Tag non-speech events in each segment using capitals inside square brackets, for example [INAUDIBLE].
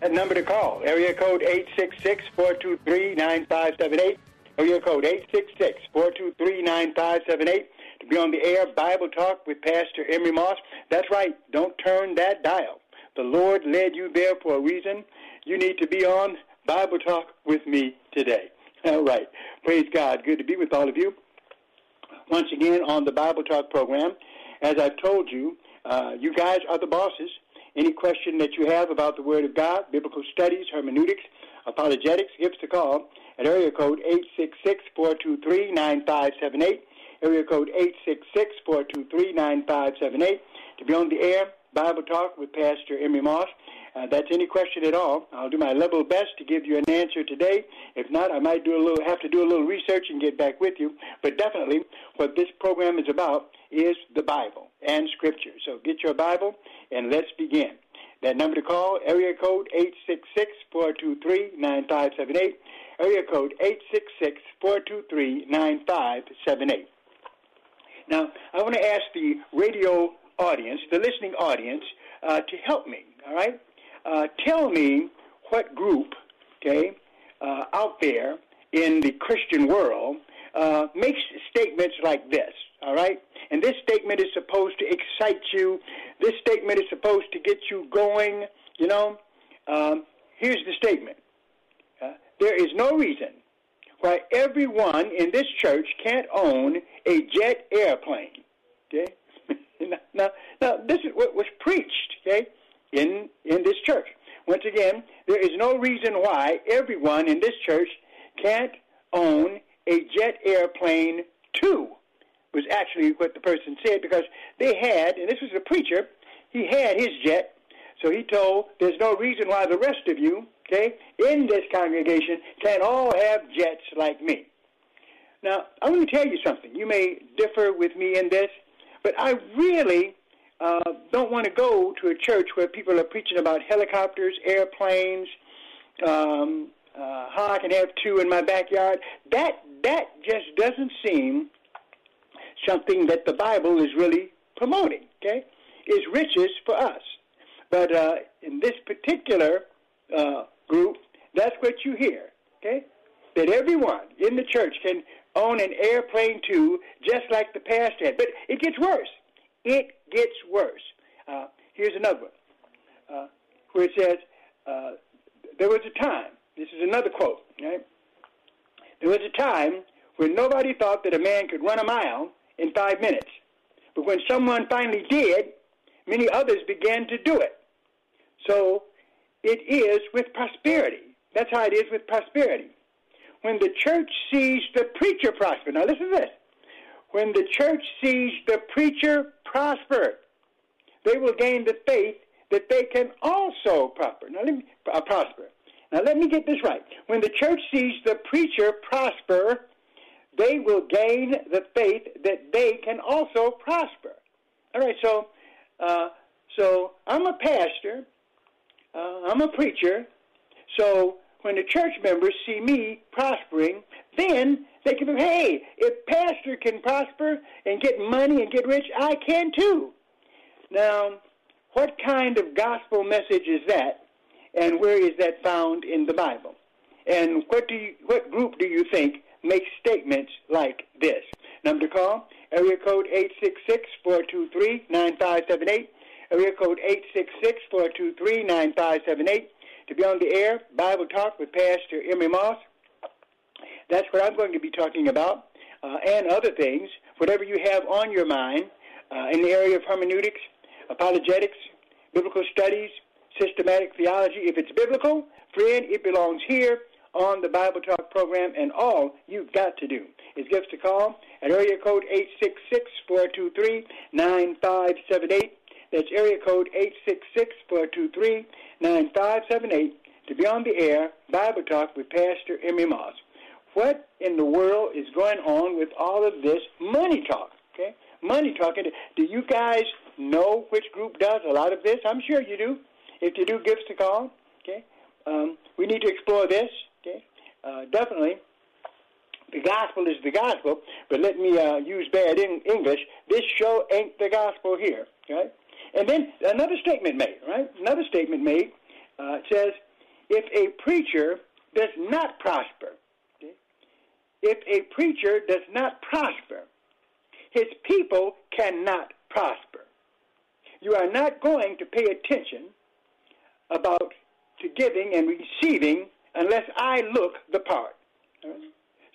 That number to call, area code 866-423-9578, area code 866-423-9578 to be on the air Bible Talk with Pastor Emery Moss. That's right, don't turn that dial. The Lord led you there for a reason. You need to be on Bible Talk with me today. All right, praise God. Good to be with all of you. Once again on the Bible Talk program. As I've told you, uh, you guys are the bosses. Any question that you have about the Word of God, biblical studies, hermeneutics, apologetics, give us a call at area code 866-423-9578, area code 866-423-9578 to be on the air, Bible Talk with Pastor Emery Moss. Uh, that's any question at all. I'll do my level best to give you an answer today. If not, I might do a little, have to do a little research and get back with you. But definitely, what this program is about is the Bible and Scripture. So get your Bible and let's begin. That number to call, area code 866-423-9578, area code 866-423-9578. Now, I want to ask the radio audience, the listening audience, uh, to help me, all right? Uh, tell me what group, okay, uh, out there in the Christian world uh, makes statements like this, all right? And this statement is supposed to excite you. This statement is supposed to get you going, you know. Um, here's the statement uh, There is no reason why everyone in this church can't own a jet airplane, okay? Now, now, this is what was preached, okay, in, in this church. Once again, there is no reason why everyone in this church can't own a jet airplane too was actually what the person said because they had, and this was a preacher, he had his jet, so he told there's no reason why the rest of you, okay, in this congregation can't all have jets like me. Now, I want to tell you something. You may differ with me in this, but I really uh, don't want to go to a church where people are preaching about helicopters, airplanes, um, uh, how I can have two in my backyard. That that just doesn't seem something that the Bible is really promoting. Okay, is riches for us, but uh, in this particular uh, group, that's what you hear. Okay, that everyone in the church can own an airplane too, just like the pastor had. But it gets worse. It gets worse. Uh, here's another one, uh, where it says, uh, "There was a time." This is another quote. Right? There was a time when nobody thought that a man could run a mile in five minutes. But when someone finally did, many others began to do it. So it is with prosperity. That's how it is with prosperity. When the church sees the preacher prosper, now listen to this. When the church sees the preacher prosper, they will gain the faith that they can also prosper. Now let me uh, prosper. Now let me get this right. When the church sees the preacher prosper, they will gain the faith that they can also prosper. All right, so uh, so I'm a pastor, uh, I'm a preacher. So when the church members see me prospering, then they can, hey, if pastor can prosper and get money and get rich, I can too. Now, what kind of gospel message is that, and where is that found in the Bible? And what do you, what group do you think makes statements like this? Number to call, area code 866-423-9578, area code 866-423-9578. To be on the air, Bible Talk with Pastor Emery Moss. That's what I'm going to be talking about, uh, and other things, whatever you have on your mind uh, in the area of hermeneutics, apologetics, biblical studies, systematic theology. If it's biblical, friend, it belongs here on the Bible Talk program, and all you've got to do is give us a call at area code 866-423-9578. That's area code 866-423-9578 to be on the air, Bible Talk with Pastor Emery Moss. What in the world is going on with all of this money talk? Okay, money talking. Do you guys know which group does a lot of this? I'm sure you do. If you do, give us a call. Okay, um, we need to explore this. Okay, uh, definitely. The gospel is the gospel, but let me uh, use bad in English. This show ain't the gospel here. Right? And then another statement made. Right? Another statement made. Uh, says, if a preacher does not prosper, okay, if a preacher does not prosper, his people cannot prosper. You are not going to pay attention about to giving and receiving unless I look the part.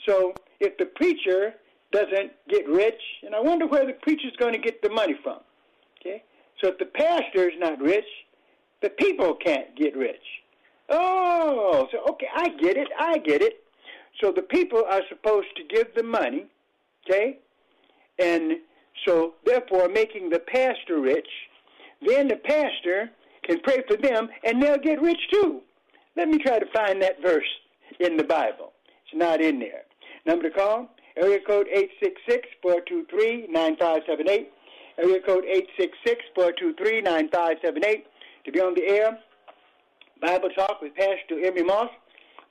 So if the preacher doesn't get rich, and I wonder where the preacher's going to get the money from. So if the pastor's not rich, the people can't get rich. Oh, so okay, I get it, I get it. So the people are supposed to give the money, okay? And so therefore making the pastor rich, then the pastor can pray for them and they'll get rich too. Let me try to find that verse in the Bible. It's not in there. Number to call, area code 866-423-9578. Area code 866-423-9578. To be on the air, Bible Talk with Pastor Emery Moss.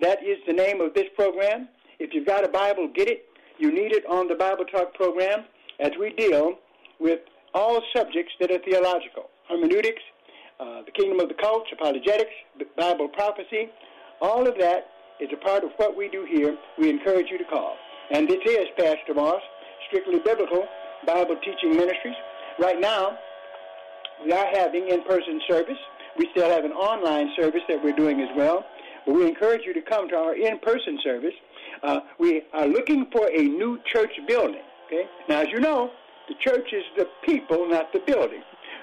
That is the name of this program. If you've got a Bible, get it. You need it on the Bible Talk program as we deal with all subjects that are theological. Hermeneutics, uh, the kingdom of the cults, apologetics, Bible prophecy, all of that is a part of what we do here. We encourage you to call. And this is Pastor Moss, strictly biblical Bible teaching ministries. Right now, we are having in-person service. We still have an online service that we're doing as well. But we encourage you to come to our in-person service. Uh, we are looking for a new church building. Okay. Now, as you know, the church is the people, not the building.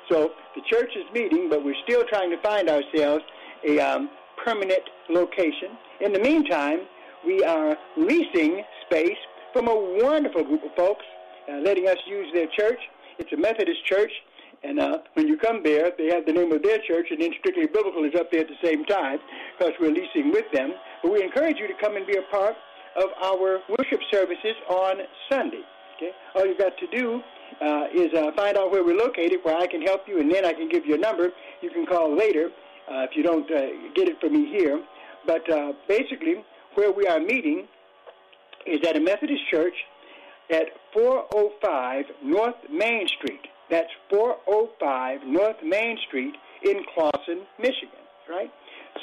So the church is meeting, but we're still trying to find ourselves a um, permanent location. In the meantime, we are leasing space from a wonderful group of folks, uh, letting us use their church. It's a Methodist church, and uh, when you come there, they have the name of their church, and then Strictly Biblical is up there at the same time because we're leasing with them. But we encourage you to come and be a part of our worship services on Sunday. Okay, all you've got to do uh, is uh, find out where we're located, where I can help you, and then I can give you a number. You can call later uh, if you don't uh, get it from me here. But uh, basically, where we are meeting is at a Methodist church at 405 North Main Street. That's 405 North Main Street in Clawson, Michigan, right?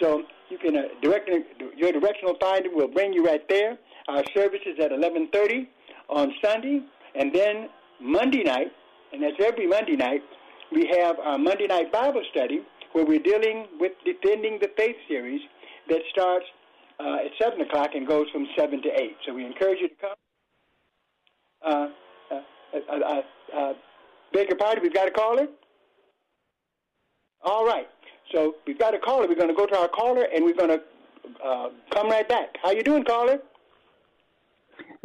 So you can uh, direct your directional finder will bring you right there. Our service is at 11:30 on Sunday, and then Monday night, and that's every Monday night, we have our Monday night Bible study where we're dealing with defending the faith series that starts uh, at seven o'clock and goes from seven to eight. So we encourage you to come. Uh, uh, uh, uh, uh beg your pardon, we've got a caller. All right. So we've got a caller. We're going to go to our caller, and we're going to uh, come right back. How you doing, caller?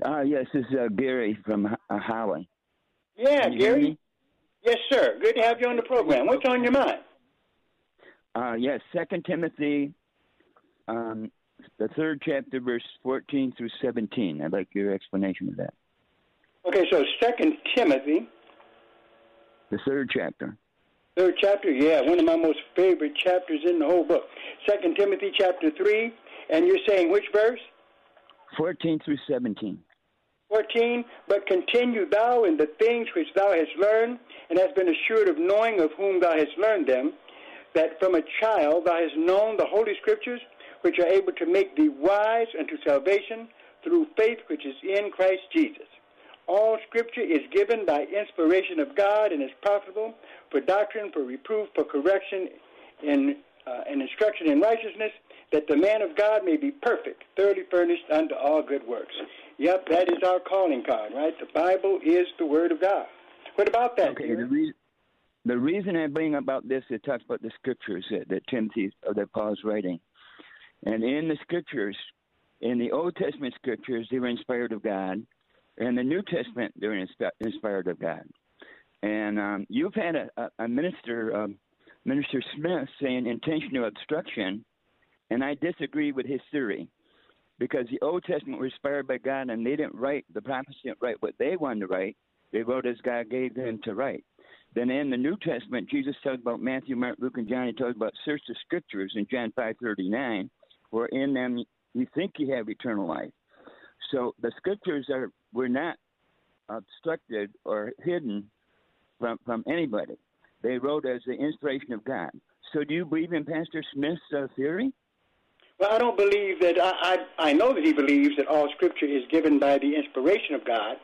Uh, yes, this is uh, Gary from uh, Holly. Yeah, Gary. Yes, sir. Good to have you on the program. What's on your mind? Uh, yes, Second Timothy, um, the third chapter, verse fourteen through seventeen. I'd like your explanation of that. Okay, so Second Timothy, The third chapter. Third chapter, yeah, one of my most favorite chapters in the whole book. Second Timothy chapter three, and you're saying which verse? Fourteen through seventeen. 14, but continue thou in the things which thou hast learned, and hast been assured of knowing of whom thou hast learned them, that from a child thou hast known the holy scriptures, which are able to make thee wise unto salvation through faith which is in Christ Jesus. All scripture is given by inspiration of God and is profitable for doctrine, for reproof, for correction, in, uh, and instruction in righteousness, that the man of God may be perfect, thoroughly furnished unto all good works. Yep, that is our calling card, right? The Bible is the Word of God. What about that? Okay, the, re- the reason I bring about this, it talks about the scriptures that, that Timothy, or that Paul's writing. And in the scriptures, in the Old Testament scriptures, they were inspired of God. In the New Testament, they're inspired of God. And um, you've had a, a minister, um, Minister Smith, saying intentional obstruction, and I disagree with his theory because the Old Testament was inspired by God, and they didn't write the prophets didn't write what they wanted to write. They wrote as God gave them to write. Then in the New Testament, Jesus talks about Matthew, Mark, Luke, and John. He talks about search the scriptures in John five thirty nine, where in them you think you have eternal life. So the scriptures are were not obstructed or hidden from from anybody. They wrote as the inspiration of God. So do you believe in Pastor Smith's uh, theory? Well, I don't believe that. I, I I know that he believes that all Scripture is given by the inspiration of God.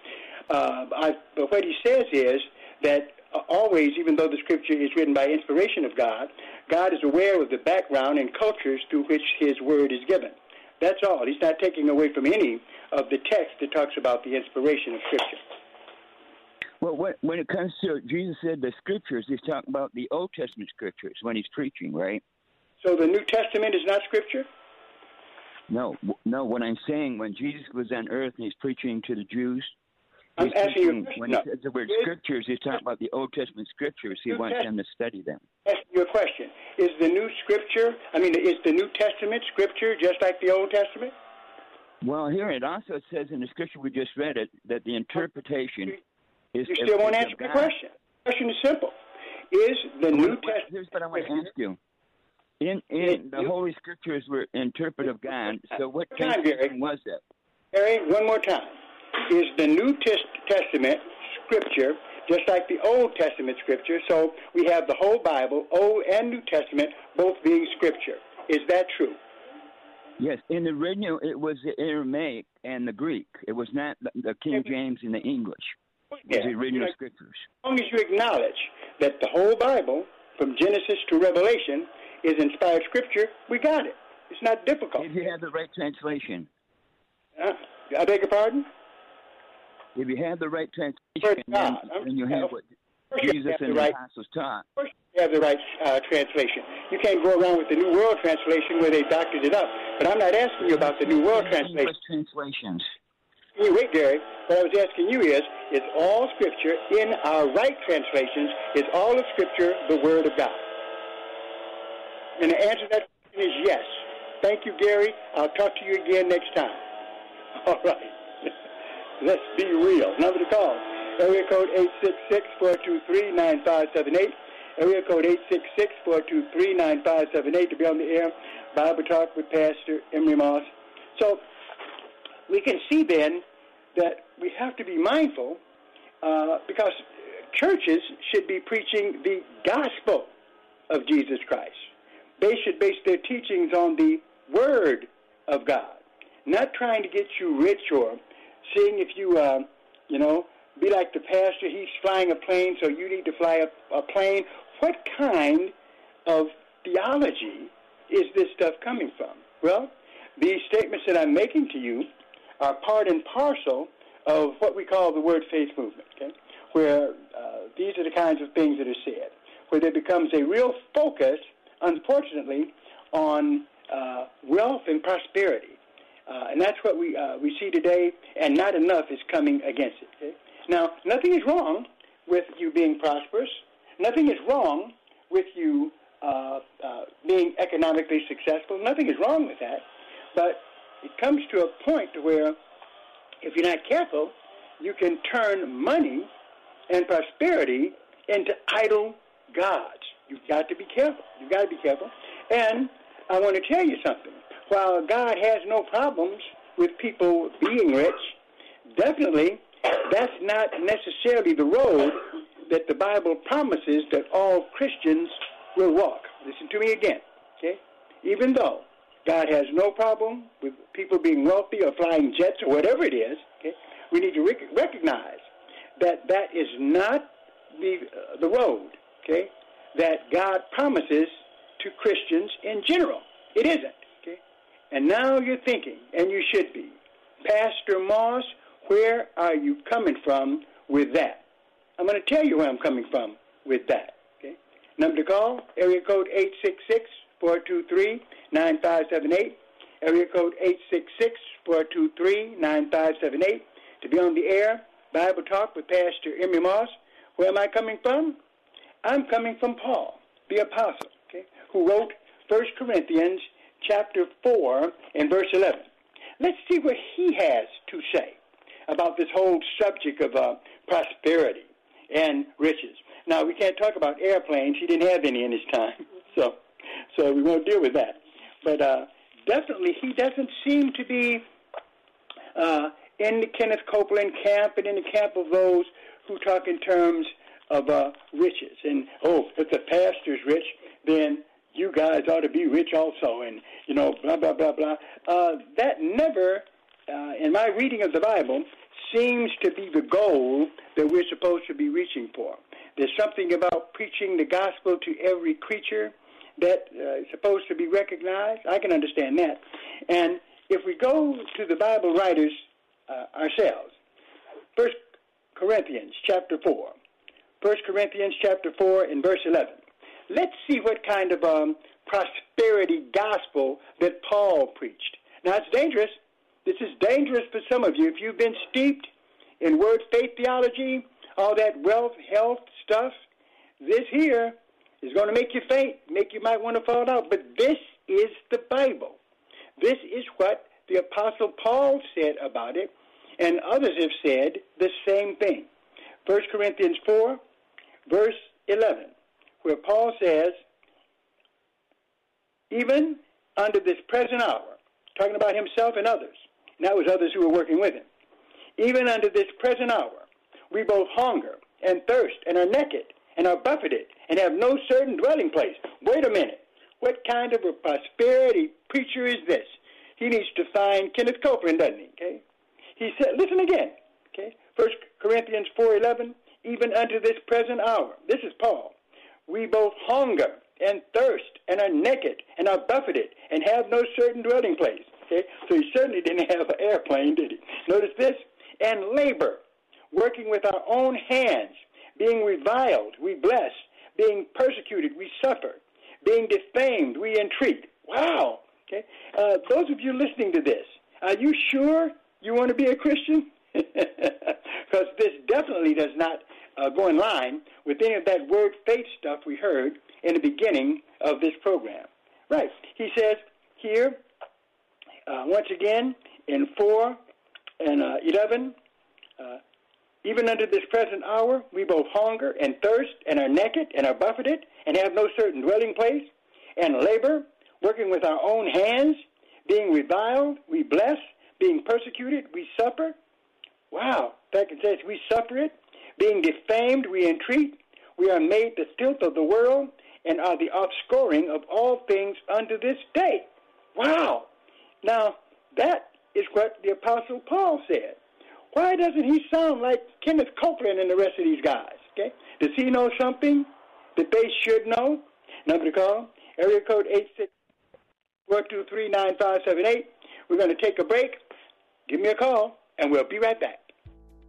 Uh, I, but what he says is that uh, always, even though the Scripture is written by inspiration of God, God is aware of the background and cultures through which His Word is given. That's all. He's not taking away from any of the text that talks about the inspiration of Scripture. Well, when it comes to Jesus said the Scriptures, he's talking about the Old Testament Scriptures when he's preaching, right? So the New Testament is not Scripture. No, no. What I'm saying, when Jesus was on earth and he's preaching to the Jews, I'm asking you when he says the word scriptures, he's talking about the Old Testament scriptures. He New wants them to study them. Asking you a question: Is the New Scripture? I mean, is the New Testament Scripture just like the Old Testament? Well, here it also says in the scripture we just read it that the interpretation you, is. You still won't answer the question. The question is simple: Is the New Testament? Here's what I want to ask you. In in the Holy Scriptures were interpreted of God. So what time, was that? Gary, one more time. Is the New Testament Scripture just like the Old Testament Scripture? So we have the whole Bible, Old and New Testament, both being Scripture. Is that true? Yes, in the original it was the Aramaic and the Greek. It was not the King James and the English. It was the original you scriptures. As long as you acknowledge that the whole Bible, from Genesis to Revelation, is inspired scripture, we got it. It's not difficult. If you have the right translation. Uh, I beg your pardon? If you have the right translation, then, then you have what Jesus and the, right, apostles taught. First, you have the right uh, translation. You can't go around with the New World Translation where they doctored it up. But I'm not asking you about the New World Translation. Translations. You wait, Gary. What I was asking you is, is all Scripture in our right translations, is all of Scripture the Word of God? And the answer to that question is yes. Thank you, Gary. I'll talk to you again next time. [LAUGHS] All right. Let's be real. Number to call. Area code 866-423-9578. Area code 866-423-9578 to be on the air. Bible Talk with Pastor Emery Moss. So we can see then that we have to be mindful uh, because churches should be preaching the gospel of Jesus Christ. They should base their teachings on the Word of God, not trying to get you rich or seeing if you, uh, you know, be like the pastor. He's flying a plane, so you need to fly a, a plane. What kind of theology is this stuff coming from? Well, these statements that I'm making to you are part and parcel of what we call the word faith movement, okay? where uh, these are the kinds of things that are said, where there becomes a real focus unfortunately, on uh, wealth and prosperity. Uh, and that's what we, uh, we see today, and not enough is coming against it. Okay? Now, nothing is wrong with you being prosperous. Nothing is wrong with you uh, uh, being economically successful. Nothing is wrong with that. But it comes to a point where, if you're not careful, you can turn money and prosperity into idol gods. You've got to be careful. You've got to be careful. And I want to tell you something. While God has no problems with people being rich, definitely that's not necessarily the road that the Bible promises that all Christians will walk. Listen to me again, okay? Even though God has no problem with people being wealthy or flying jets or whatever it is, okay? We need to rec- recognize that that is not the uh, the road, okay? That God promises to Christians in general. It isn't? And now you're thinking, and you should be, Pastor Moss, where are you coming from with that? I'm going to tell you where I'm coming from with that. Okay? Number to call, area code 866-423-9578. Area code 866-423-9578. To be on the air, Bible Talk with Pastor Emery Moss. Where am I coming from? I'm coming from Paul, the apostle, okay, who wrote 1 Corinthians chapter 4 and verse 11. Let's see what he has to say about this whole subject of uh, prosperity and riches. Now we can't talk about airplanes. He didn't have any in his time, [LAUGHS] so so we won't deal with that. But uh, definitely, he doesn't seem to be uh, in the Kenneth Copeland camp and in the camp of those who talk in terms of uh, riches. And oh, if the pastor's rich, then you guys ought to be rich also, and you know, blah blah blah blah. Uh, that never, uh, in my reading of the Bible, seems to be the goal that we're supposed to be reaching for. There's something about preaching the gospel to every creature that uh, is supposed to be recognized. I can understand that. And if we go to the Bible writers uh, ourselves, First Corinthians chapter four, First Corinthians chapter four and verse eleven. Let's see what kind of um, prosperity gospel that Paul preached. Now it's dangerous this is dangerous for some of you. If you've been steeped in word faith theology, all that wealth, health stuff, this here is going to make you faint, make you might want to fall out. But this is the Bible. This is what the Apostle Paul said about it, and others have said the same thing. 1 Corinthians 4, verse 11, where Paul says, Even under this present hour, talking about himself and others, and that was others who were working with him. Even unto this present hour, we both hunger and thirst and are naked and are buffeted and have no certain dwelling place. Wait a minute. What kind of a prosperity preacher is this? He needs to find Kenneth Copeland, doesn't he? Okay. He said, listen again. Okay. First Corinthians four eleven. Even unto this present hour. This is Paul. We both hunger and thirst and are naked and are buffeted and have no certain dwelling place. Okay? So he certainly didn't [LAUGHS] have an airplane, did he? Notice this. And labor, working with our own hands, being reviled, we bless, being persecuted, we suffer, being defamed, we entreat. Wow. Okay? Uh, those of you listening to this, are you sure you want to be a Christian? [LAUGHS] Because this definitely does not uh, go in line with any of that word faith stuff we heard in the beginning of this program. Right. He says here, uh, once again, in 4 and uh, 11, uh, even under this present hour, we both hunger and thirst and are naked and are buffeted and have no certain dwelling place and labor, working with our own hands, being reviled, we bless, being persecuted, we suffer. Wow. Fact, it says we suffer it. Being defamed, we entreat. We are made the filth of the world and are the offscoring of all things unto this day. Wow. Now, that is what the Apostle Paul said. Why doesn't he sound like Kenneth Copeland and the rest of these guys? Okay? Does he know something that they should know? Number to call, area code 864239578. We're going to take a break. Give me a call, and we'll be right back.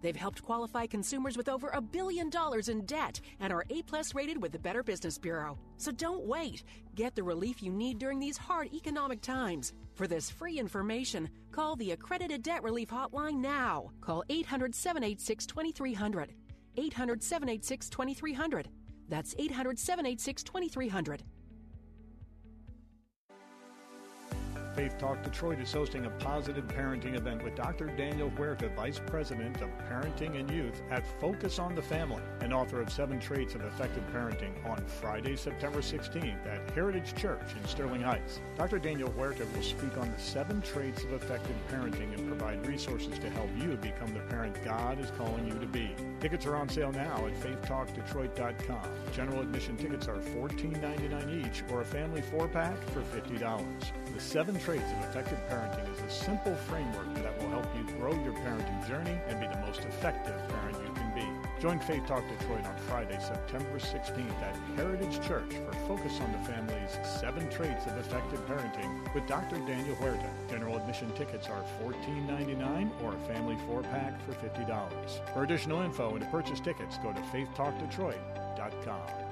They've helped qualify consumers with over a billion dollars in debt and are A plus rated with the Better Business Bureau. So don't wait. Get the relief you need during these hard economic times. For this free information, call the Accredited Debt Relief Hotline now. Call 800 786 2300. 800 786 2300. That's 800 786 2300. Faith Talk Detroit is hosting a positive parenting event with Dr. Daniel Huerta, Vice President of Parenting and Youth at Focus on the Family and author of Seven Traits of Effective Parenting on Friday, September 16th at Heritage Church in Sterling Heights. Dr. Daniel Huerta will speak on the seven traits of effective parenting and provide resources to help you become the parent God is calling you to be. Tickets are on sale now at faithtalkdetroit.com. General admission tickets are $14.99 each or a family four pack for $50. The seven traits of effective parenting is a simple framework that will help you grow your parenting journey and be the most effective parent you can be. Join Faith Talk Detroit on Friday, September 16th at Heritage Church for Focus on the Family's Seven Traits of Effective Parenting with Dr. Daniel Huerta. General admission tickets are $14.99 or a family four pack for $50. For additional info and to purchase tickets, go to faithtalkdetroit.com.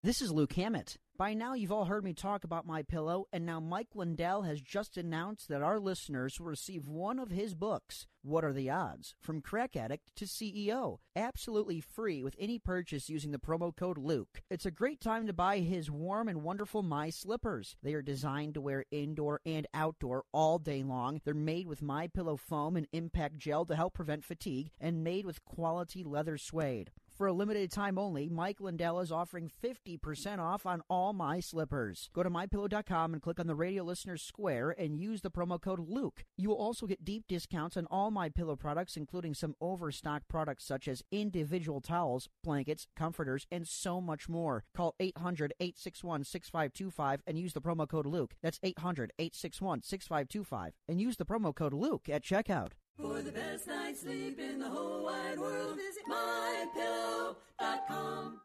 This is Luke Hammett. By now, you've all heard me talk about my pillow, and now Mike Lindell has just announced that our listeners will receive one of his books. What are the odds? From crack addict to CEO, absolutely free with any purchase using the promo code Luke. It's a great time to buy his warm and wonderful My Slippers. They are designed to wear indoor and outdoor all day long. They're made with My Pillow foam and impact gel to help prevent fatigue, and made with quality leather suede. For a limited time only, Mike Lindell is offering 50% off on all my slippers. Go to mypillow.com and click on the radio listeners square and use the promo code Luke. You will also get deep discounts on all my pillow products, including some overstock products such as individual towels, blankets, comforters, and so much more. Call 800 861 6525 and use the promo code Luke. That's 800 861 6525 and use the promo code Luke at checkout. For the best night's sleep in the whole wide world, visit mypillow.com.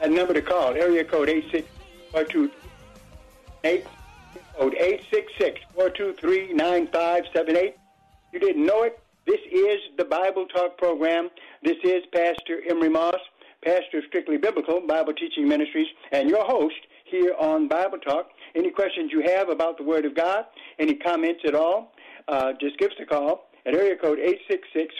A number to call, area code 86428, code 866-423-9578. You didn't know it? This is the Bible Talk program. This is Pastor Emery Moss, pastor of Strictly Biblical Bible Teaching Ministries, and your host here on Bible Talk. Any questions you have about the Word of God, any comments at all, uh, just give us a call at area code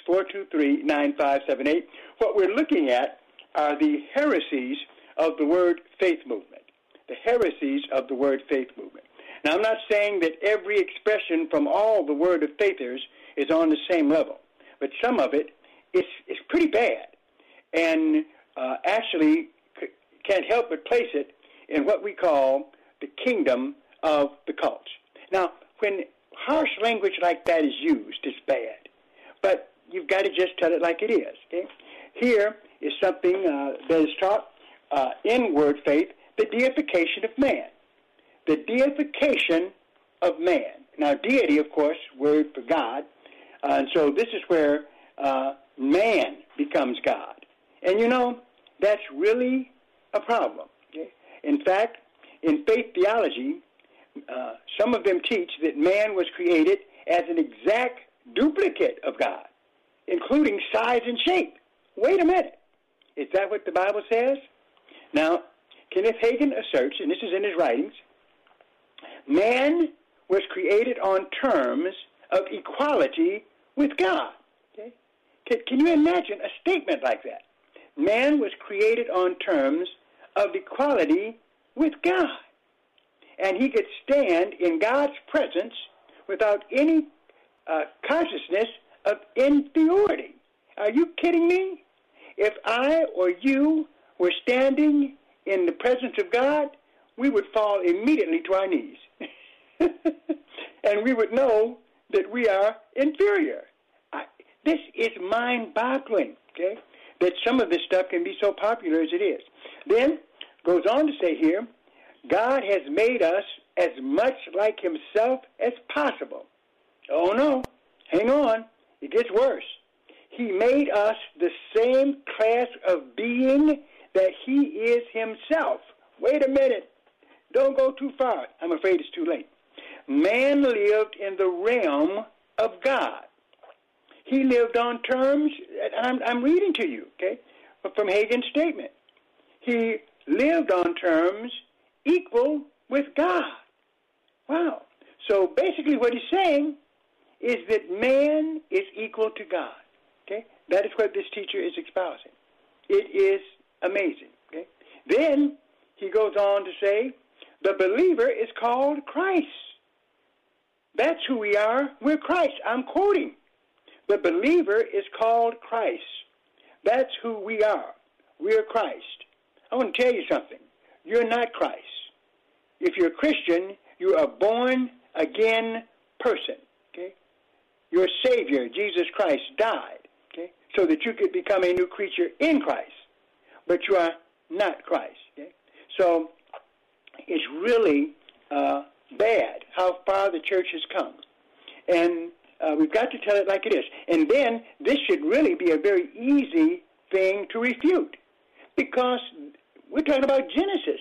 866-423-9578. What we're looking at are the heresies of the word faith movement. The heresies of the word faith movement. Now, I'm not saying that every expression from all the word of faithers is on the same level, but some of it is, is pretty bad and uh, actually c- can't help but place it in what we call the kingdom of the cults. Now, when harsh language like that is used, it's bad, but you've got to just tell it like it is. Okay? Here is something uh, that is taught uh, in word faith the deification of man. The deification of man. Now, deity, of course, word for God. Uh, and so this is where uh, man becomes God. And you know, that's really a problem. Okay? In fact, in faith theology, uh, some of them teach that man was created as an exact duplicate of God, including size and shape. Wait a minute. Is that what the Bible says? Now, Kenneth Hagin asserts, and this is in his writings, man was created on terms of equality with God. Okay? Can, can you imagine a statement like that? Man was created on terms of equality with God. And he could stand in God's presence without any uh, consciousness of inferiority. Are you kidding me? If I or you were standing in the presence of God, we would fall immediately to our knees. [LAUGHS] and we would know that we are inferior. I, this is mind boggling, okay? That some of this stuff can be so popular as it is. Then goes on to say here, God has made us as much like Himself as possible. Oh no, hang on, it gets worse. He made us the same class of being that He is Himself. Wait a minute. Don't go too far. I'm afraid it's too late. Man lived in the realm of God. He lived on terms, and I'm, I'm reading to you, okay, from Hagin's statement. He lived on terms equal with God. Wow. So basically, what he's saying is that man is equal to God. Okay? That is what this teacher is espousing. It is amazing. Okay? Then he goes on to say, the believer is called Christ. That's who we are. We're Christ. I'm quoting. The believer is called Christ. That's who we are. We're Christ. I want to tell you something. You're not Christ. If you're a Christian, you're a born again person. Okay? Your Savior, Jesus Christ, died Okay? so that you could become a new creature in Christ. But you are not Christ. Okay? So it's really uh, bad how far the church has come. And uh, we've got to tell it like it is. And then this should really be a very easy thing to refute because we're talking about Genesis.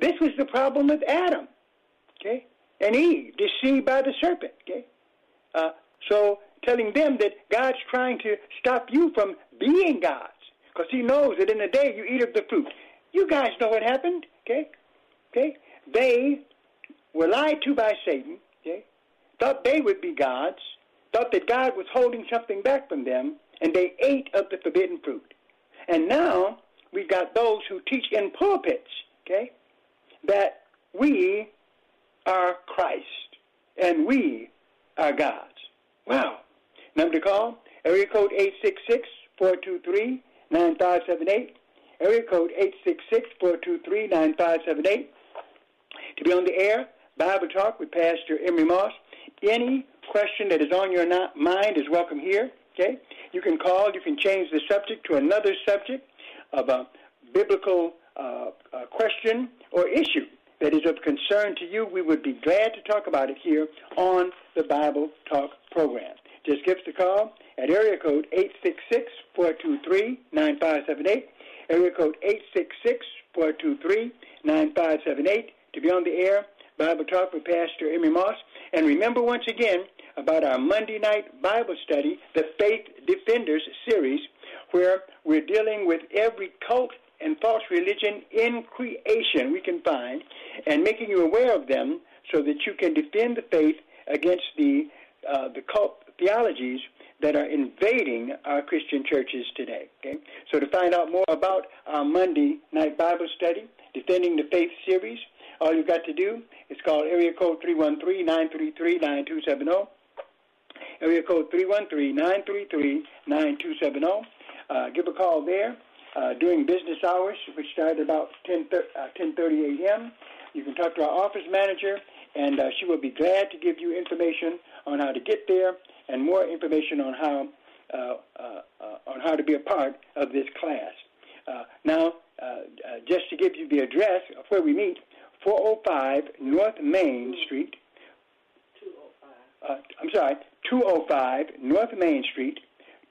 This was the problem with Adam, okay, and Eve, deceived by the serpent, okay. Uh, so telling them that God's trying to stop you from being God's. Because he knows that in the day you eat of the fruit. You guys know what happened, okay? Okay? They were lied to by Satan, okay? Thought they would be gods, thought that God was holding something back from them, and they ate of the forbidden fruit. And now we've got those who teach in pulpits, okay, that we are Christ and we are gods. Wow. Number to call, area code 866-423-9578. Area code 866-423-9578. To be on the air, Bible Talk with Pastor Emery Moss. Any question that is on your mind is welcome here. Okay? You can call, you can change the subject to another subject of a biblical uh, question or issue that is of concern to you. We would be glad to talk about it here on the Bible Talk program. Just give us a call at area code 866-423-9578, area code 866-423-9578 to be on the air, Bible Talk with Pastor Emery Moss. And remember once again about our Monday night Bible study, the Faith Defenders series, where we're dealing with every cult and false religion in creation we can find and making you aware of them so that you can defend the faith against the uh, the cult theologies that are invading our Christian churches today. Okay? So to find out more about our Monday night Bible study, Defending the Faith series, all you've got to do is call area code 313-933-9270. Area code 313-933-9270. Uh, give a call there uh, during business hours, which start about 10, uh, 10.30 a.m. You can talk to our office manager, and uh, she will be glad to give you information on how to get there and more information on how uh, uh, uh, on how to be a part of this class. Uh, now, uh, just to give you the address of where we meet, 405 North Main Street. 205. I'm sorry, 205 North Main Street,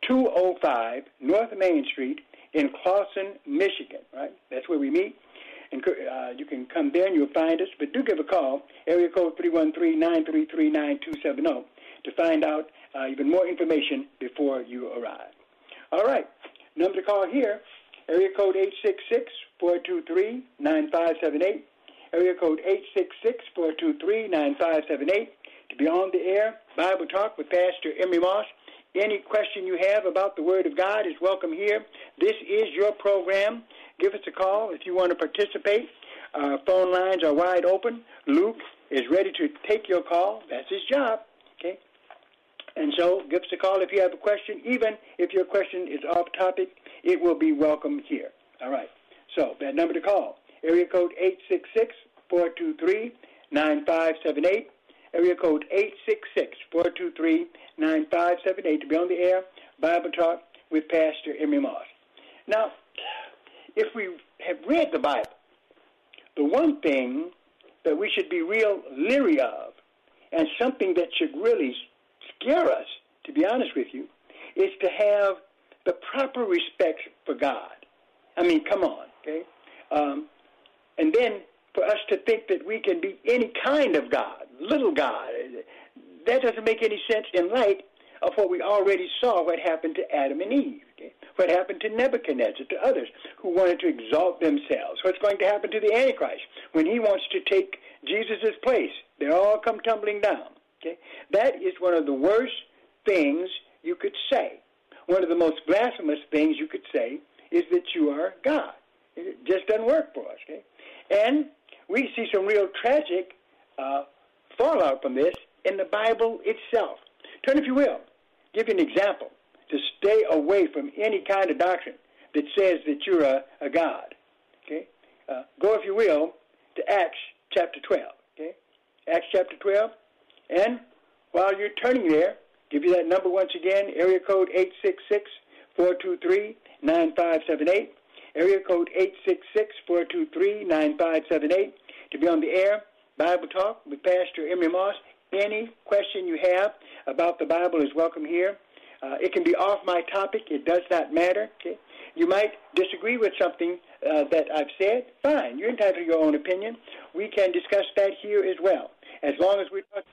205 North Main Street in Clawson, Michigan. Right, that's where we meet. And uh, you can come there and you'll find us. But do give a call, area code 313-933-9270, to find out uh, even more information before you arrive. All right, number to call here, area code 866-423-9578, area code 866-423-9578, to be on the air, Bible Talk with Pastor Emery Moss. Any question you have about the Word of God is welcome here. This is your program. Give us a call if you want to participate. Our phone lines are wide open. Luke is ready to take your call. That's his job. And so give us a call if you have a question. Even if your question is off topic, it will be welcome here. All right. So that number to call, area code 866-423-9578. Area code 866-423-9578 to be on the air, Bible Talk with Pastor Emery Moss. Now, if we have read the Bible, the one thing that we should be real leery of, and something that should really scare us, to be honest with you, is to have the proper respect for God. I mean, come on, okay? Um, and then for us to think that we can be any kind of God, little God, that doesn't make any sense in light of what we already saw what happened to Adam and Eve, okay? what happened to Nebuchadnezzar, to others who wanted to exalt themselves, what's going to happen to the Antichrist when he wants to take Jesus' place. They all come tumbling down. Okay? That is one of the worst things you could say. One of the most blasphemous things you could say is that you are God. It just doesn't work for us. Okay? And we see some real tragic uh, fallout from this in the Bible itself. Turn, if you will, give you an example to stay away from any kind of doctrine that says that you're a, a God. Okay? Uh, go, if you will, to Acts chapter 12. Okay? Acts chapter 12. And while you're turning there, give you that number once again, area code 866 423 9578. Area code 866-423-9578 to be on the air. Bible Talk with Pastor Emery Moss. Any question you have about the Bible is welcome here. Uh, it can be off my topic. It does not matter. Okay? You might disagree with something uh, that I've said. Fine. You're entitled to your own opinion. We can discuss that here as well. As long as we're talking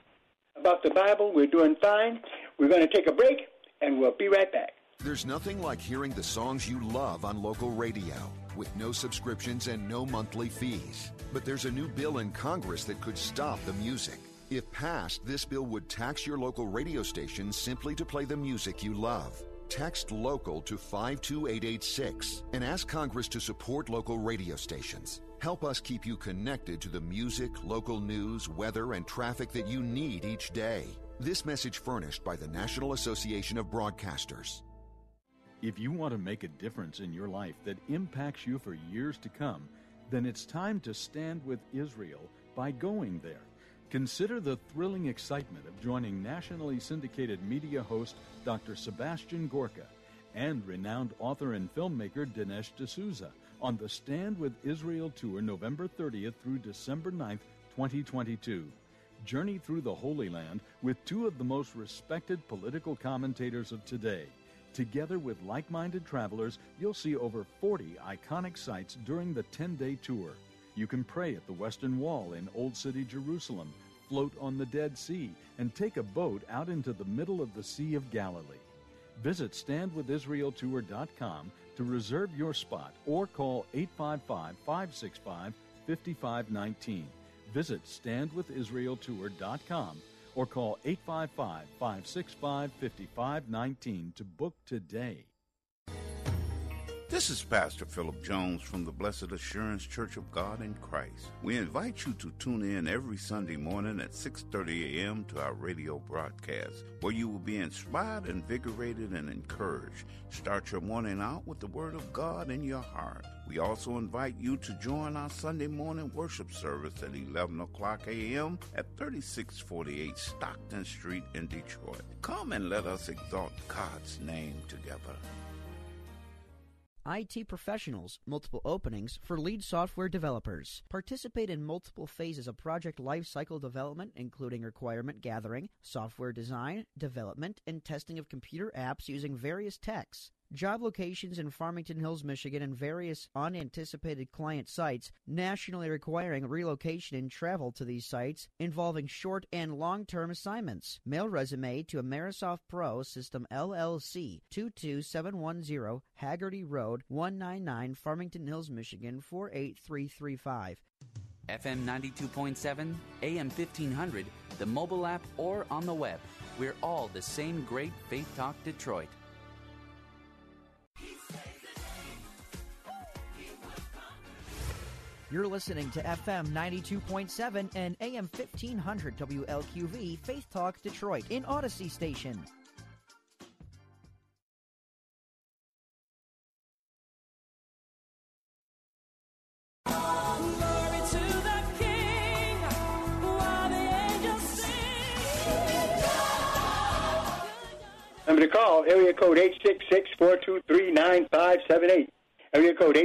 about the Bible, we're doing fine. We're going to take a break, and we'll be right back. There's nothing like hearing the songs you love on local radio with no subscriptions and no monthly fees. But there's a new bill in Congress that could stop the music. If passed, this bill would tax your local radio station simply to play the music you love. Text local to 52886 and ask Congress to support local radio stations. Help us keep you connected to the music, local news, weather, and traffic that you need each day. This message furnished by the National Association of Broadcasters. If you want to make a difference in your life that impacts you for years to come, then it's time to stand with Israel by going there. Consider the thrilling excitement of joining nationally syndicated media host Dr. Sebastian Gorka and renowned author and filmmaker Dinesh D'Souza on the Stand with Israel tour November 30th through December 9th, 2022. Journey through the Holy Land with two of the most respected political commentators of today. Together with like minded travelers, you'll see over 40 iconic sites during the 10 day tour. You can pray at the Western Wall in Old City, Jerusalem, float on the Dead Sea, and take a boat out into the middle of the Sea of Galilee. Visit standwithisraeltour.com to reserve your spot or call 855 565 5519. Visit standwithisraeltour.com or call 855 565 5519 to book today. This is Pastor Philip Jones from the Blessed Assurance Church of God in Christ. We invite you to tune in every Sunday morning at 6:30 a.m. to our radio broadcast, where you will be inspired, invigorated, and encouraged. Start your morning out with the Word of God in your heart. We also invite you to join our Sunday morning worship service at 11 o'clock a.m. at 3648 Stockton Street in Detroit. Come and let us exalt God's name together. IT professionals, multiple openings for lead software developers. Participate in multiple phases of project lifecycle development, including requirement gathering, software design, development, and testing of computer apps using various techs. Job locations in Farmington Hills, Michigan, and various unanticipated client sites, nationally requiring relocation and travel to these sites, involving short and long term assignments. Mail resume to Amerisoft Pro System LLC, 22710 Haggerty Road, 199 Farmington Hills, Michigan, 48335. FM 92.7, AM 1500, the mobile app, or on the web. We're all the same great Faith Talk Detroit. You're listening to FM 92.7 and AM 1500 WLQV Faith Talk Detroit in Odyssey Station. Number to call, area code 866-423-9578. Area code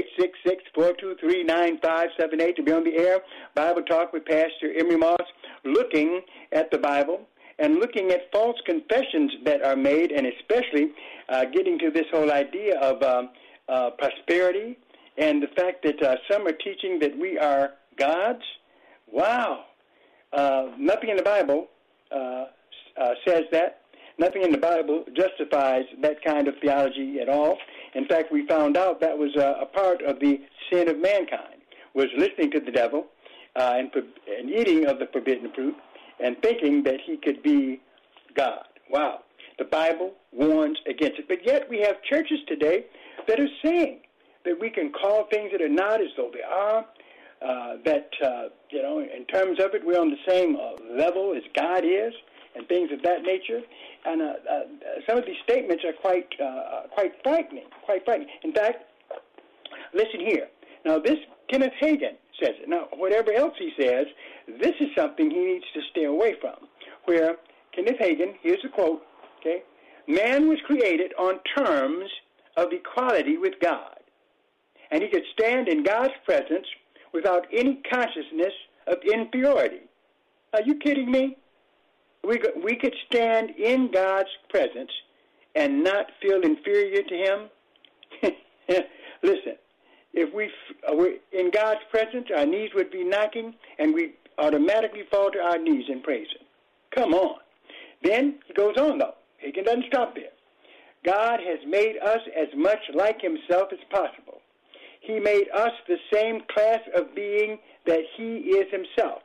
866-423-9578 to be on the air. Bible Talk with Pastor Emery Moss, looking at the Bible and looking at false confessions that are made, and especially uh, getting to this whole idea of um, uh, prosperity and the fact that uh, some are teaching that we are gods. Wow. Uh, nothing in the Bible uh, uh, says that. Nothing in the Bible justifies that kind of theology at all. In fact, we found out that was a, a part of the sin of mankind, was listening to the devil uh, and, and eating of the forbidden fruit and thinking that he could be God. Wow. The Bible warns against it. But yet we have churches today that are saying that we can call things that are not as though they are, uh, that, uh, you know, in terms of it, we're on the same uh, level as God is, and things of that nature. And uh, uh, some of these statements are quite, uh, quite frightening, quite frightening. In fact, listen here. Now, this Kenneth Hagin says it. Now, whatever else he says, this is something he needs to stay away from. Where Kenneth Hagin, here's a quote, okay? Man was created on terms of equality with God, and he could stand in God's presence without any consciousness of inferiority. Are you kidding me? We could, stand in God's presence and not feel inferior to Him. [LAUGHS] Listen, if we uh, were in God's presence, our knees would be knocking, and we automatically fall to our knees and praise Him. Come on. Then he goes on, though. He doesn't stop there. God has made us as much like Himself as possible. He made us the same class of being that He is Himself.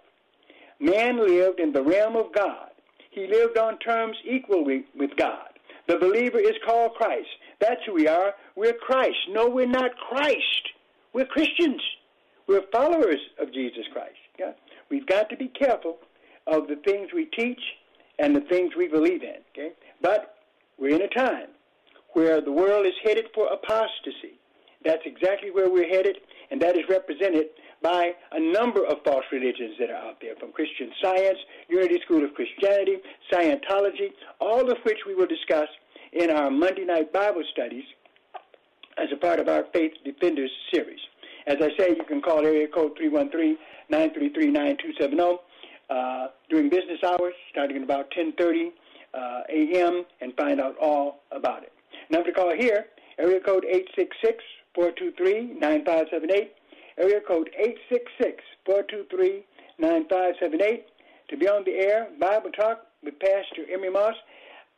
Man lived in the realm of God. He lived on terms equal with God. The believer is called Christ. That's who we are. We're Christ. No, we're not Christ. We're Christians. We're followers of Jesus Christ. Yeah? We've got to be careful of the things we teach and the things we believe in. Okay? But we're in a time where the world is headed for apostasy. That's exactly where we're headed, and that is represented by a number of false religions that are out there, from Christian Science, Unity School of Christianity, Scientology, all of which we will discuss in our Monday night Bible studies as a part of our Faith Defenders series. As I say, you can call area code 313-933-9270 uh, during business hours, starting at about 10.30 uh, a.m., and find out all about it. Number to call here, area code 866-423-9578, area code 866-423-9578, to be on the air, Bible Talk with Pastor Emery Moss.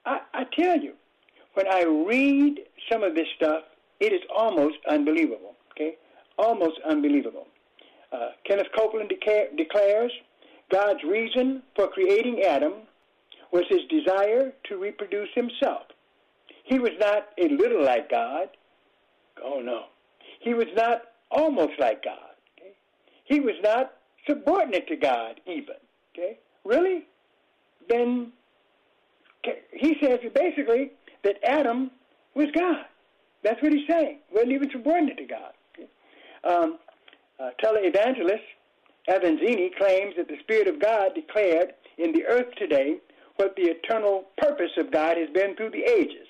I, I tell you, when I read some of this stuff, it is almost unbelievable. Okay, almost unbelievable. Uh, Kenneth Copeland deca- declares God's reason for creating Adam was his desire to reproduce himself. He was not a little like God. Oh no, he was not almost like God. Okay? He was not subordinate to God even. Okay, really? Then he says basically that Adam was God. That's what he's saying. wasn't even subordinate to God. Okay? Um, uh, televangelist Avanzini claims that the Spirit of God declared in the earth today what the eternal purpose of God has been through the ages,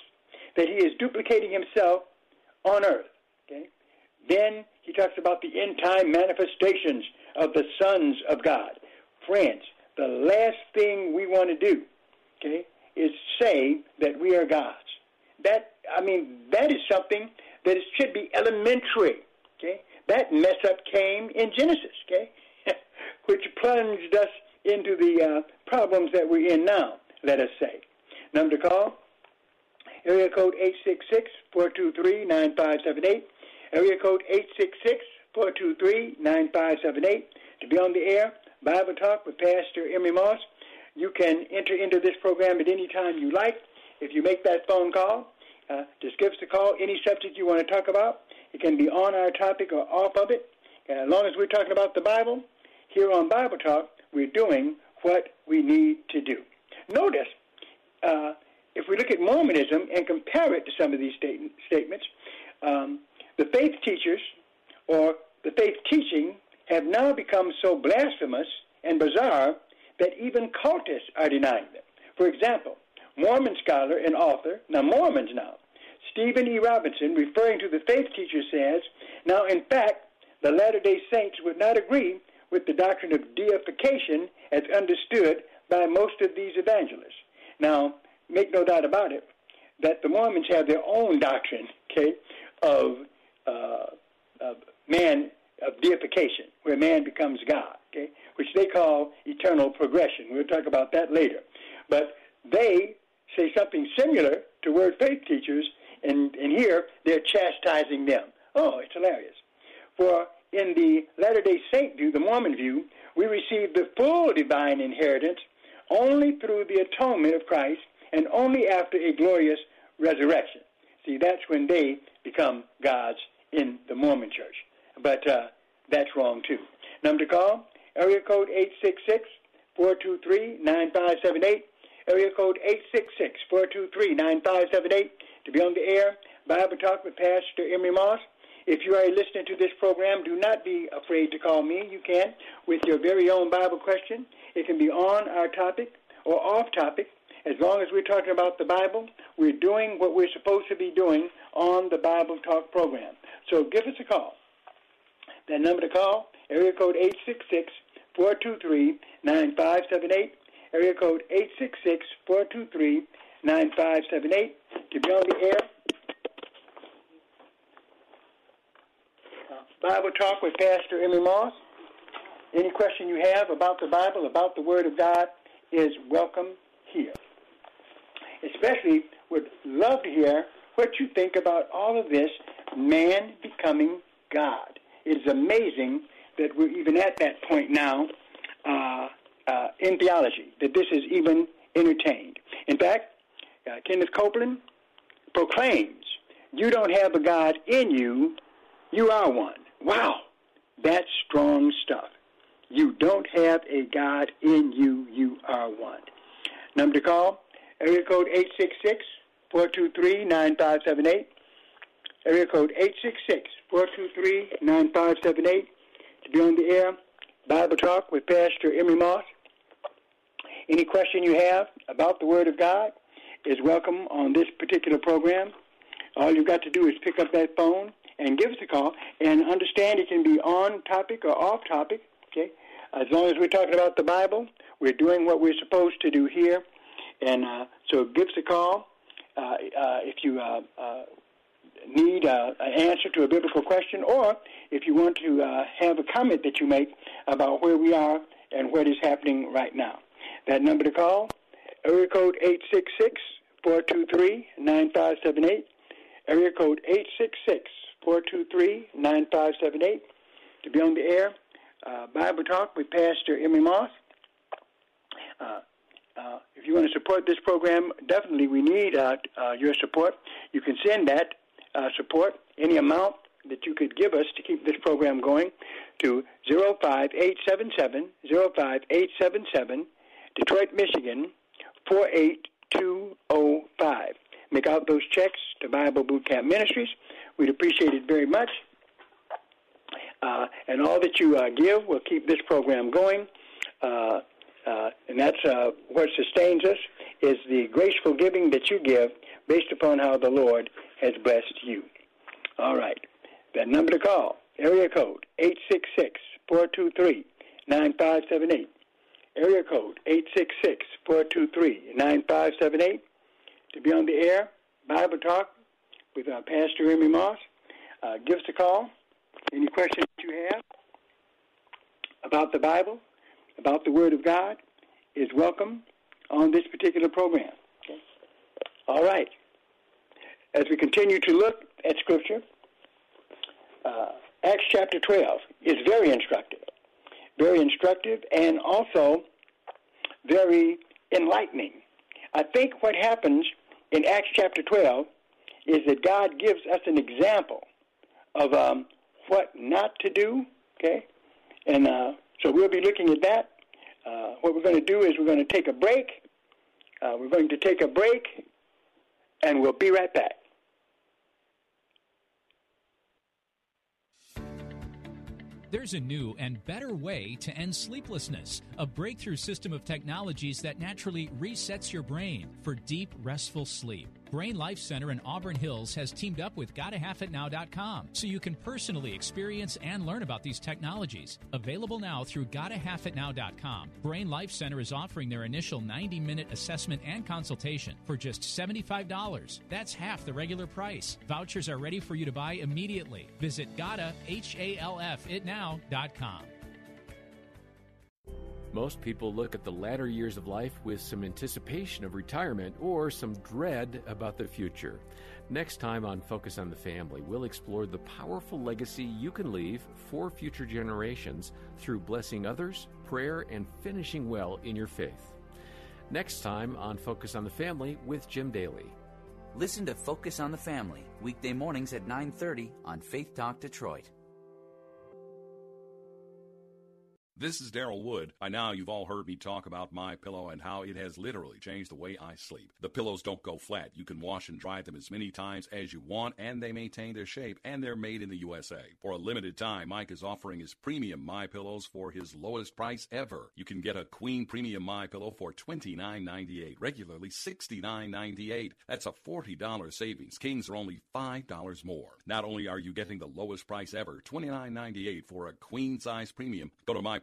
that he is duplicating himself on earth. Then he talks about the end time manifestations of the sons of God. Friends, the last thing we want to do, okay, is say that we are gods. That I mean, that is something that should be elementary. Okay, that mess up came in Genesis. Okay, [LAUGHS] which plunged us into the uh, problems that we're in now. Let us say. Number to call: area code eight six six four two three nine five seven eight. Area code eight six six four two three nine five seven eight. To be on the air, Bible Talk with Pastor Emery Moss. You can enter into this program at any time you like. If you make that phone call, uh, just give us a call. Any subject you want to talk about, it can be on our topic or off of it. as long as we're talking about the Bible, here on Bible Talk, we're doing what we need to do. Notice, uh, if we look at Mormonism and compare it to some of these state- statements, um, the faith teachers or the faith teaching have now become so blasphemous and bizarre that even cultists are denying them. For example, Mormon scholar and author, now Mormons now, Stephen E. Robinson, referring to the faith teacher, says, Now, in fact, the Latter day Saints would not agree with the doctrine of deification as understood by most of these evangelists. Now, make no doubt about it, that the Mormons have their own doctrine, okay, of, uh, of man, of deification, where man becomes God, okay, which they call eternal progression. We'll talk about that later. But they say something similar to word faith teachers, and, and here they're chastising them. Oh, it's hilarious. For in the Latter day Saint view, the Mormon view, we receive the full divine inheritance only through the atonement of Christ and only after a glorious resurrection. See, that's when they become gods in the Mormon church. But uh, that's wrong too. Number to call, area code 866 423 9578. Area code 866 423 9578 to be on the air. Bible Talk with Pastor Emery Moss. If you are listening to this program, do not be afraid to call me. You can with your very own Bible question. It can be on our topic or off topic. As long as we're talking about the Bible, we're doing what we're supposed to be doing on the Bible Talk program. So give us a call. That number to call, area code 866 423 9578. Area code 866 423 9578. To be on the air, uh, Bible Talk with Pastor Emery Moss. Any question you have about the Bible, about the Word of God, is welcome here. Especially would love to hear what you think about all of this man becoming God. It is amazing that we're even at that point now uh, uh, in theology, that this is even entertained. In fact, uh, Kenneth Copeland proclaims, You don't have a God in you, you are one. Wow, that's strong stuff. You don't have a God in you, you are one. Number to call, area code 866 423 9578. Area code 866 423 9578 to be on the air. Bible Talk with Pastor Emery Moss. Any question you have about the Word of God is welcome on this particular program. All you've got to do is pick up that phone and give us a call and understand it can be on topic or off topic. Okay, as long as we're talking about the Bible, we're doing what we're supposed to do here. And uh, so give us a call uh, uh, if you uh, uh, need uh, an answer to a biblical question, or if you want to have a comment that you make about where we are and what is happening right now. That number to call, area code 866 423 9578. Area code 866 423 9578 to be on the air. Uh, Bible Talk with Pastor Emery Moss. Uh, if you want to support this program, definitely we need uh, uh, your support. You can send that uh, support, any amount that you could give us to keep this program going, to 05877 05877 Detroit, Michigan 48205. Make out those checks to Bible Boot Camp Ministries. We'd appreciate it very much. Uh, and all that you uh, give will keep this program going. Uh, and that's uh, what sustains us is the graceful giving that you give based upon how the Lord has blessed you. All right. That number to call, area code 866-423-9578. Area code 866-423-9578. To be on the air, Bible Talk with uh, Pastor Emery Moss. Uh, give us a call. Any questions you have about the Bible, about the Word of God, is welcome on this particular program. Okay? All right. As we continue to look at Scripture, uh, Acts chapter 12 is very instructive. Very instructive and also very enlightening. I think what happens in Acts chapter 12 is that God gives us an example of um, what not to do, Okay, and uh, so we'll be looking at that. Uh, what we're going to do is we're going to take a break. Uh, we're going to take a break, and we'll be right back. There's a new and better way to end sleeplessness a breakthrough system of technologies that naturally resets your brain for deep, restful sleep. Brain Life Center in Auburn Hills has teamed up with GottaHalfItNow.com so you can personally experience and learn about these technologies. Available now through GottaHalfItNow.com. Brain Life Center is offering their initial 90 minute assessment and consultation for just $75. That's half the regular price. Vouchers are ready for you to buy immediately. Visit GottaHalfItNow.com. Most people look at the latter years of life with some anticipation of retirement or some dread about the future. Next time on Focus on the Family, we'll explore the powerful legacy you can leave for future generations through blessing others, prayer, and finishing well in your faith. Next time on Focus on the Family with Jim Daly. Listen to Focus on the Family weekday mornings at 9:30 on Faith Talk Detroit. This is Daryl Wood. By now, you've all heard me talk about my pillow and how it has literally changed the way I sleep. The pillows don't go flat. You can wash and dry them as many times as you want, and they maintain their shape. And they're made in the USA. For a limited time, Mike is offering his premium My Pillows for his lowest price ever. You can get a Queen Premium My Pillow for $29.98, regularly $69.98. That's a $40 savings. Kings are only $5 more. Not only are you getting the lowest price ever, $29.98 for a queen size premium. Go to my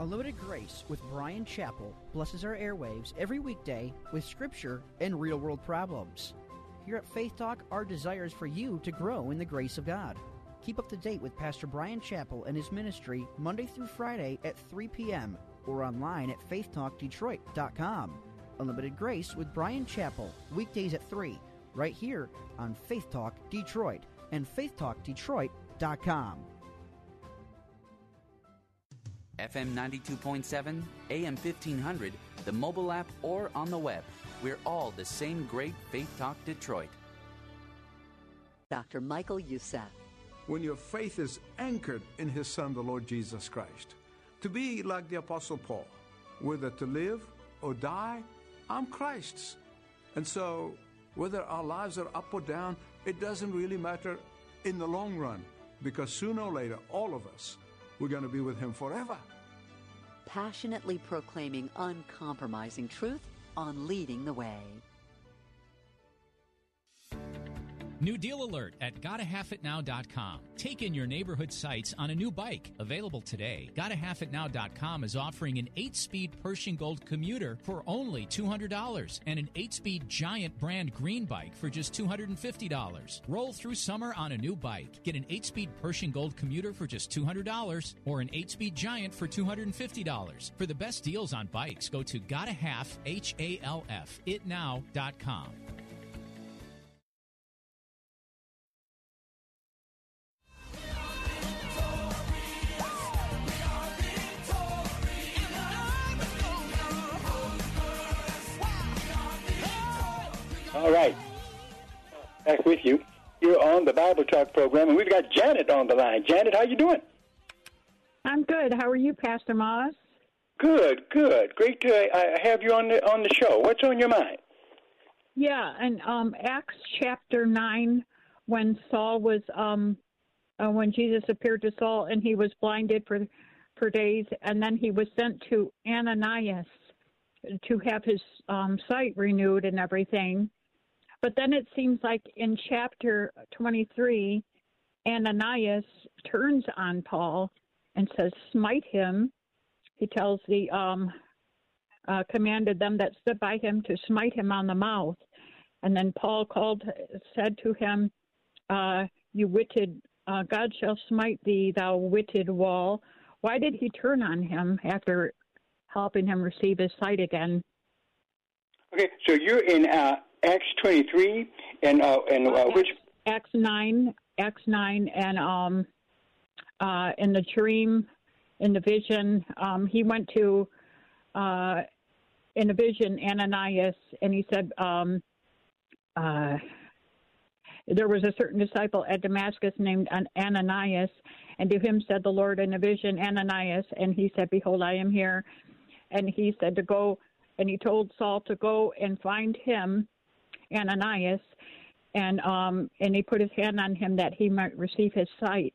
Unlimited Grace with Bryan Chapell blesses our airwaves every weekday with scripture and real world problems. Here at Faith Talk, our desire is for you to grow in the grace of God. Keep up to date with Pastor Bryan Chapell and his ministry Monday through Friday at 3 p.m. or online at faithtalkdetroit.com. Unlimited Grace with Bryan Chapell, weekdays at 3, right here on Faith Talk Detroit and faithtalkdetroit.com. FM 92.7, AM 1500, the mobile app, or on the web. We're all the same great Faith Talk Detroit. Dr. Michael Youssef. When your faith is anchored in His Son, the Lord Jesus Christ, to be like the Apostle Paul, whether to live or die, I'm Christ's. And so, whether our lives are up or down, it doesn't really matter in the long run, because sooner or later, all of us, we're going to be with Him forever. Passionately proclaiming uncompromising truth on leading the way. New deal alert at GottaHalfItNow.com. Take in your neighborhood sights on a new bike available today. GottaHalfItNow.com is offering an 8-speed Pershing Gold commuter for only $200 and an 8-speed Giant brand green bike for just $250. Roll through summer on a new bike. Get an 8-speed Pershing Gold commuter for just $200 or an 8-speed Giant for $250. For the best deals on bikes, go to GottaHalf, H-A-L-F, itnow.com. All right. Back with you. You're on the Bible Talk program, and we've got Janet on the line. Janet, how you doing? I'm good. How are you, Pastor Moss? Good, good. Great to uh, have you on the on the show. What's on your mind? Yeah, and um, Acts chapter nine, when Saul was um, uh, when Jesus appeared to Saul and he was blinded for for days, and then he was sent to Ananias to have his um, sight renewed and everything. But then it seems like in chapter 23, Ananias turns on Paul and says, Smite him. He tells the um, uh, commanded them that stood by him to smite him on the mouth. And then Paul called, said to him, uh, You witted, uh, God shall smite thee, thou witted wall. Why did he turn on him after helping him receive his sight again? Okay, so you're in uh, Acts 23, and uh, and uh, which Acts 9, Acts 9, and um, uh, in the dream, in the vision, um, he went to uh, in a vision Ananias, and he said, um, uh, there was a certain disciple at Damascus named Ananias, and to him said the Lord in a vision, Ananias, and he said, Behold, I am here. And he said to go, and he told Saul to go and find him, Ananias, and um, and he put his hand on him that he might receive his sight.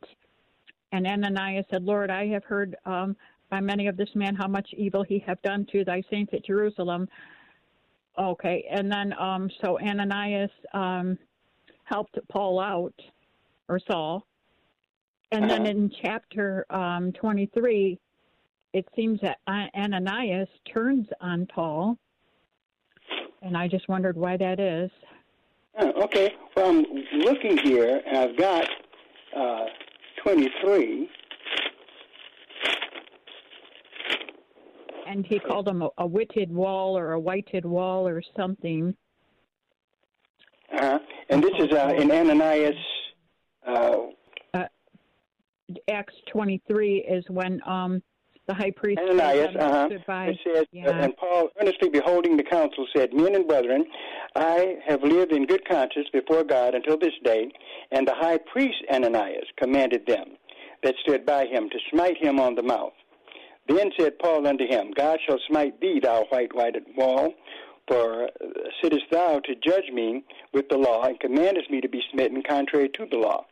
And Ananias said, Lord, I have heard um, by many of this man how much evil he have done to thy saints at Jerusalem. Okay, and then um, so Ananias um, helped Paul out, or Saul, and then in chapter um, 23, it seems that Ananias turns on Paul, and I just wondered why that is. Oh, okay, well, I'm looking here, and I've got uh, 23. and he called them a, a witted wall or a whited wall or something. Uh-huh. And this is uh, in Ananias. Uh, uh, Acts 23 is when um, the high priest Ananias, uh-huh. by, it says, yeah. and Paul, earnestly beholding the council, said, Men and brethren, I have lived in good conscience before God until this day, and the high priest Ananias commanded them that stood by him to smite him on the mouth. Then said Paul unto him, God shall smite thee, thou white whited wall, for sittest thou to judge me with the law, and commandest me to be smitten contrary to the law.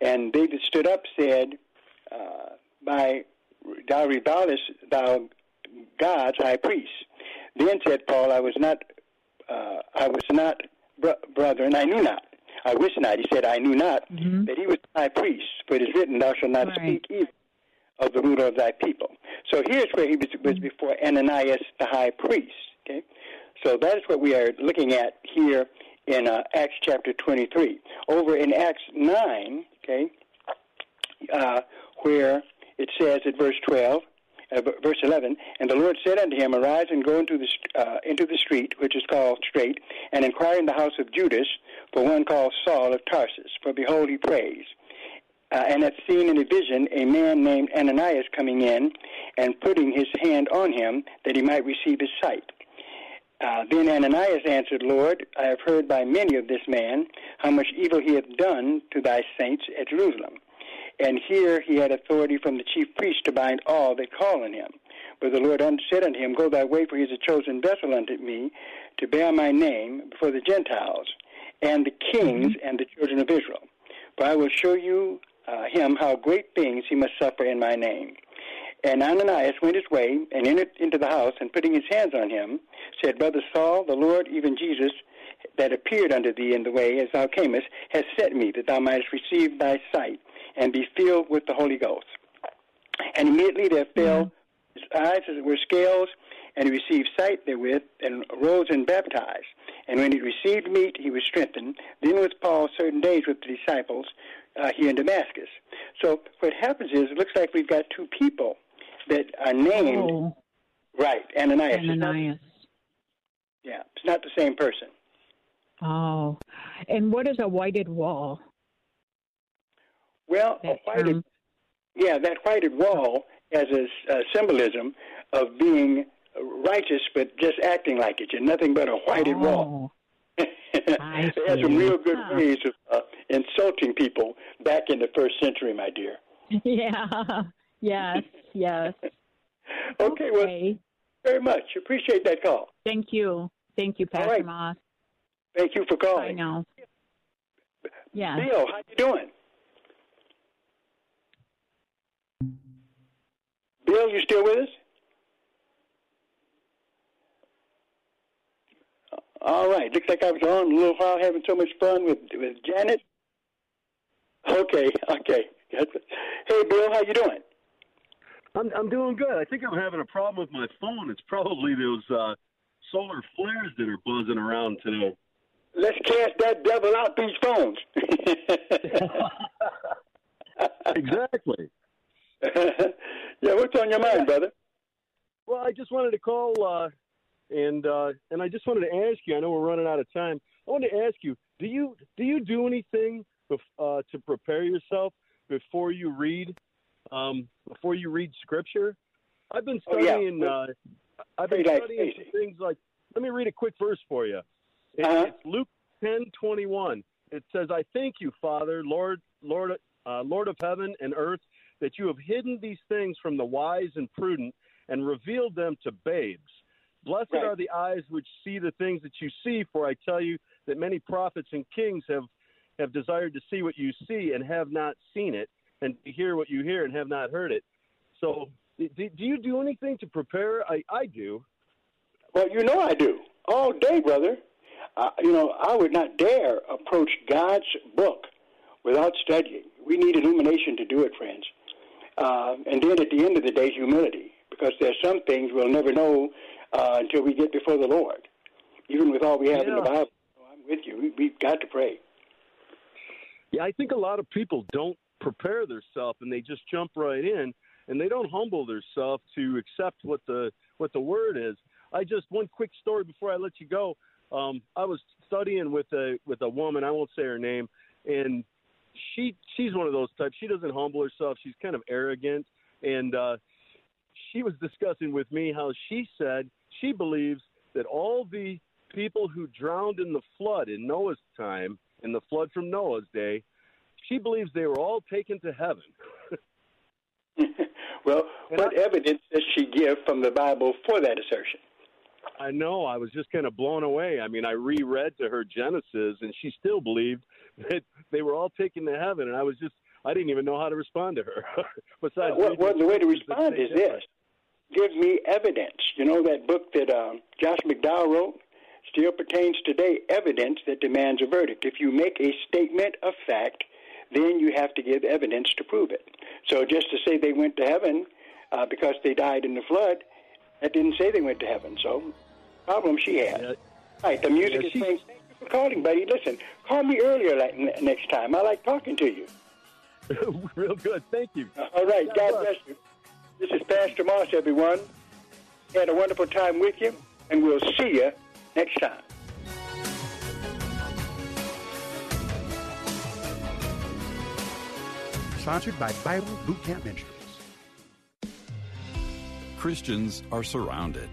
And they that stood up said, uh, By thou revilest thou God's high priest. Then said Paul, I was not, uh, I was not, br- brethren, I knew not. I wish not. He said, I knew not mm-hmm. that he was high priest. For it is written, Thou shalt not right. speak evil of the ruler of thy people. So here's where he was, was before Ananias the high priest. Okay, so that is what we are looking at here in uh, Acts chapter 23. Over in Acts 9, okay, uh, where it says at verse 12, uh, verse 11, and the Lord said unto him, Arise and go into the uh, into the street which is called Straight, and inquire in the house of Judas for one called Saul of Tarsus. For behold, he prays uh, and had seen in a vision a man named Ananias coming in and putting his hand on him that he might receive his sight. Uh, then Ananias answered, Lord, I have heard by many of this man how much evil he hath done to thy saints at Jerusalem. And here he had authority from the chief priest to bind all that call on him. But the Lord said unto him, Go thy way, for he is a chosen vessel unto me to bear my name before the Gentiles and the kings and the children of Israel. For I will show you uh, him how great things he must suffer in my name. And Ananias went his way and entered into the house, and putting his hands on him, said, Brother Saul, the Lord, even Jesus, that appeared unto thee in the way as thou camest, has sent me that thou mightest receive thy sight and be filled with the Holy Ghost. And immediately there fell his eyes as it were scales, and he received sight therewith, and rose and baptized. And when he received meat, he was strengthened. Then was Paul certain days with the disciples uh, here in Damascus. So what happens is, it looks like we've got two people that are named Oh, right Ananias. Ananias. yeah, it's not the same person. Oh, and what is a whited wall? Well, a whited, yeah, that whited wall has a symbolism of being righteous, but just acting like it. You're nothing but a whited wall. I [LAUGHS] they had some real good Huh. ways of uh, insulting people back in the first century, my dear. [LAUGHS] yeah. Yes. Yes. [LAUGHS] Okay, well, very much. Appreciate that call. Thank you. Thank you, Pastor right. Moss. Thank you for I calling. know. Yeah. Bill, how you doing? Bill, you still with us? All right. Looks like I was on a little while having so much fun with with Janet. Okay, okay. Hey, Bill, how you doing? I'm I'm doing good. I think I'm having a problem with my phone. It's probably those uh, solar flares that are buzzing around today. Let's cast that devil out these phones. [LAUGHS] [LAUGHS] exactly. [LAUGHS] yeah, what's on your mind, brother? Well, I just wanted to call uh, and uh, and I just wanted to ask you. I know we're running out of time. I wanted to ask you: Do you do you do anything bef- uh, to prepare yourself before you read um, before you read scripture? I've been Oh, yeah. studying. uh, I've been studying things like. Let me read a quick verse for you. It- Uh-huh. It's Luke ten twenty one. It says, "I thank you, Father, Lord, Lord, uh, Lord of heaven and earth, that you have hidden these things from the wise and prudent and revealed them to babes." Blessed Right. are the eyes which see the things that you see, for I tell you that many prophets and kings have, have desired to see what you see and have not seen it, and to hear what you hear and have not heard it. So, do, do you do anything to prepare? I, I do. Well, you know I do. All day, brother. Uh, you know, I would not dare approach God's book without studying. We need illumination to do it, friends. Uh, and then at the end of the day, humility, because there's some things we'll never know uh, until we get before the Lord. Even with all we have in the Yeah. Bible, I'm with you. We, we've got to pray. Yeah, I think a lot of people don't prepare themselves and they just jump right in and they don't humble themselves to accept what the what the word is. I just one quick story before I let you go. Um, I was studying with a with a woman. I won't say her name, and she she's one of those types. She doesn't humble herself. She's kind of arrogant, and uh, she was discussing with me how she said she believes that all the people who drowned in the flood in Noah's time, in the flood from Noah's day, she believes they were all taken to heaven. [LAUGHS] Well, what evidence does she give from the Bible for that assertion? I know. I was just kind of blown away. I mean, I reread to her Genesis, and she still believed [LAUGHS] that they were all taken to heaven. And I was just, I didn't even know how to respond to her. [LAUGHS] Besides, well, well, the way to respond is this: give me evidence. You know that book that um, Josh McDowell wrote still pertains today. Evidence that demands a verdict. If you make a statement of fact, then you have to give evidence to prove it. So just to say they went to heaven uh, because they died in the flood, that didn't say they went to heaven. So problem she had. All right, the music Yeah, is she- playing. Thank you for calling, buddy. Listen, call me earlier like, n- next time. I like talking to you. [LAUGHS] Real good. Thank you. Uh, all right. God bless you. This is Pastor Moss, everyone. Had a wonderful time with you, and we'll see you next time. Sponsored by Bible Boot Camp Ministries. Christians are surrounded.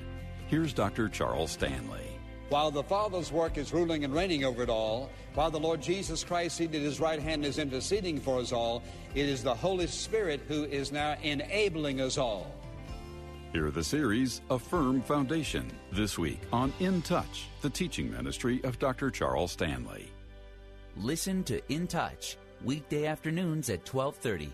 Here's Dr. Charles Stanley. While the Father's work is ruling and reigning over it all, while the Lord Jesus Christ seated at his right hand is interceding for us all, it is the Holy Spirit who is now enabling us all. Hear the series A Firm Foundation this week on In Touch, the teaching ministry of Dr. Charles Stanley. Listen to In Touch, weekday afternoons at 1230.